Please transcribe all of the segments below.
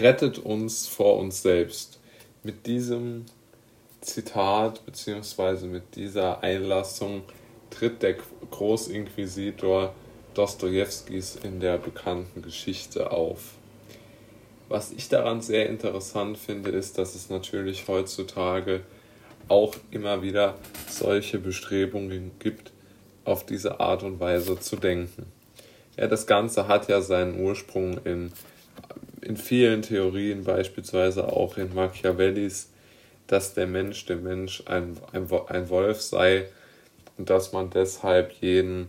rettet uns vor uns selbst. Mit diesem Zitat bzw. mit dieser Einlassung tritt der Großinquisitor Dostojewskis in der bekannten Geschichte auf. Was ich daran sehr interessant finde, ist, dass es natürlich heutzutage auch immer wieder solche Bestrebungen gibt, auf diese Art und Weise zu denken. Ja, das Ganze hat ja seinen Ursprung in, in vielen Theorien, beispielsweise auch in Machiavellis, dass der Mensch der Mensch ein, ein, ein Wolf sei und dass man deshalb jeden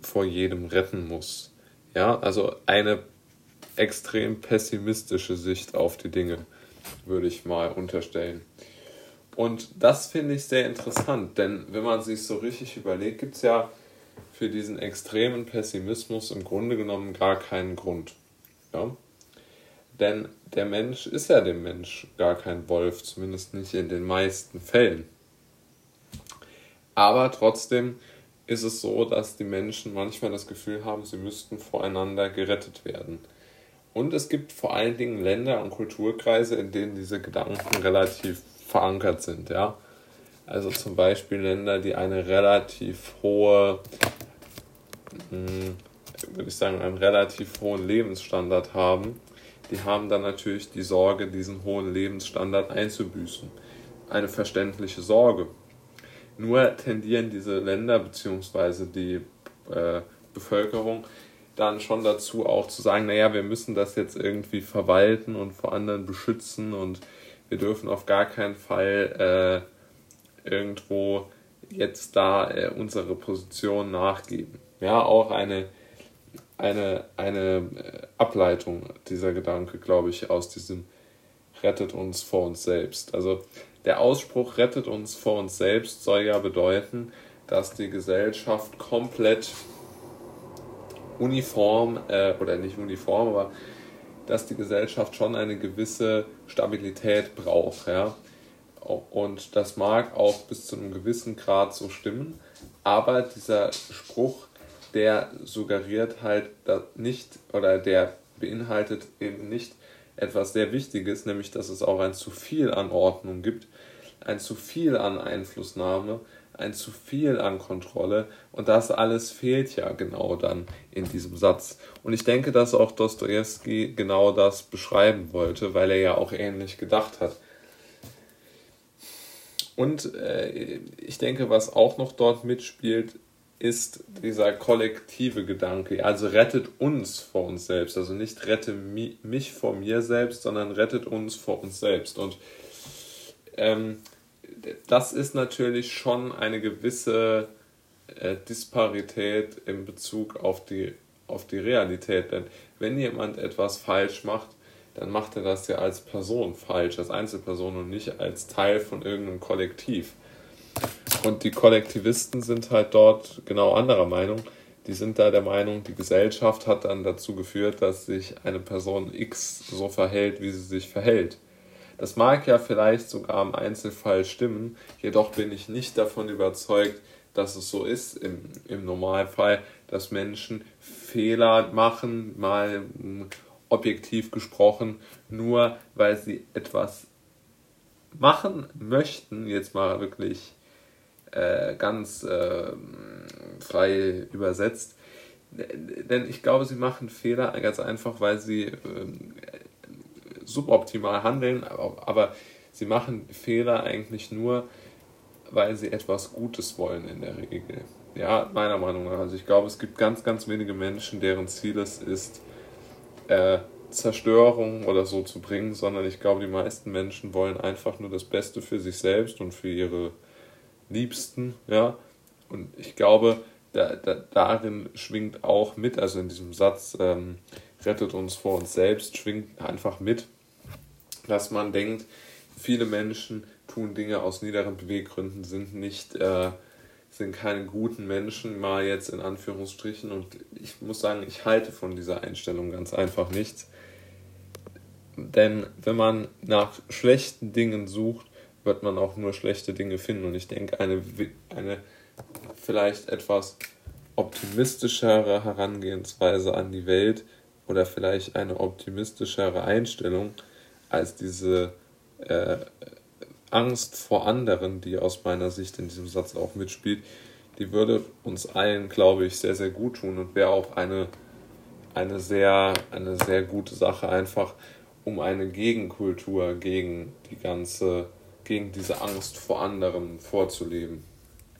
vor jedem retten muss. Ja, also eine extrem pessimistische Sicht auf die Dinge, würde ich mal unterstellen. Und das finde ich sehr interessant, denn wenn man sich so richtig überlegt, gibt es ja für diesen extremen Pessimismus im Grunde genommen gar keinen Grund. Ja? Denn der Mensch ist ja dem Mensch gar kein Wolf, zumindest nicht in den meisten Fällen. Aber trotzdem ist es so, dass die Menschen manchmal das Gefühl haben, sie müssten voreinander gerettet werden. Und es gibt vor allen Dingen Länder und Kulturkreise, in denen diese Gedanken relativ verankert sind, ja. Also zum Beispiel Länder, die eine relativ hohe, hm, würde ich sagen, einen relativ hohen Lebensstandard haben, die haben dann natürlich die Sorge, diesen hohen Lebensstandard einzubüßen. Eine verständliche Sorge. Nur tendieren diese Länder bzw. die äh, Bevölkerung dann schon dazu auch zu sagen, naja, wir müssen das jetzt irgendwie verwalten und vor anderen beschützen und wir dürfen auf gar keinen Fall äh, irgendwo jetzt da äh, unsere Position nachgeben. Ja, auch eine, eine, eine äh, Ableitung dieser Gedanke, glaube ich, aus diesem rettet uns vor uns selbst. Also der Ausspruch rettet uns vor uns selbst soll ja bedeuten, dass die Gesellschaft komplett uniform, äh, oder nicht uniform, aber dass die Gesellschaft schon eine gewisse Stabilität braucht. Ja? Und das mag auch bis zu einem gewissen Grad so stimmen, aber dieser Spruch, der suggeriert halt nicht oder der beinhaltet eben nicht etwas sehr Wichtiges, nämlich dass es auch ein zu viel an Ordnung gibt, ein zu viel an Einflussnahme, ein zu viel an Kontrolle und das alles fehlt ja genau dann in diesem Satz. Und ich denke, dass auch Dostoevsky genau das beschreiben wollte, weil er ja auch ähnlich gedacht hat. Und äh, ich denke, was auch noch dort mitspielt, ist dieser kollektive Gedanke. Also rettet uns vor uns selbst. Also nicht rette mich vor mir selbst, sondern rettet uns vor uns selbst. Und ähm, das ist natürlich schon eine gewisse äh, Disparität in Bezug auf die, auf die Realität. Denn wenn jemand etwas falsch macht, dann macht er das ja als Person falsch, als Einzelperson und nicht als Teil von irgendeinem Kollektiv. Und die Kollektivisten sind halt dort genau anderer Meinung. Die sind da der Meinung, die Gesellschaft hat dann dazu geführt, dass sich eine Person X so verhält, wie sie sich verhält. Das mag ja vielleicht sogar im Einzelfall stimmen, jedoch bin ich nicht davon überzeugt, dass es so ist im, im Normalfall, dass Menschen Fehler machen, mal objektiv gesprochen, nur weil sie etwas machen möchten, jetzt mal wirklich äh, ganz äh, frei übersetzt. Denn ich glaube, sie machen Fehler ganz einfach, weil sie äh, suboptimal handeln, aber, aber sie machen Fehler eigentlich nur, weil sie etwas Gutes wollen in der Regel. Ja, meiner Meinung nach. Also ich glaube, es gibt ganz, ganz wenige Menschen, deren Ziel es ist, äh, Zerstörung oder so zu bringen, sondern ich glaube, die meisten Menschen wollen einfach nur das Beste für sich selbst und für ihre Liebsten, ja. Und ich glaube, da, da, darin schwingt auch mit, also in diesem Satz, ähm, rettet uns vor uns selbst, schwingt einfach mit, dass man denkt, viele Menschen tun Dinge aus niederen Beweggründen, sind nicht, äh, sind keine guten Menschen, mal jetzt in Anführungsstrichen. Und ich muss sagen, ich halte von dieser Einstellung ganz einfach nichts. Denn wenn man nach schlechten Dingen sucht, wird man auch nur schlechte Dinge finden. Und ich denke, eine, eine vielleicht etwas optimistischere Herangehensweise an die Welt oder vielleicht eine optimistischere Einstellung als diese äh, Angst vor anderen, die aus meiner Sicht in diesem Satz auch mitspielt, die würde uns allen, glaube ich, sehr, sehr gut tun und wäre auch eine, eine, sehr, eine sehr gute Sache, einfach um eine Gegenkultur gegen die ganze, gegen diese Angst vor anderen vorzuleben.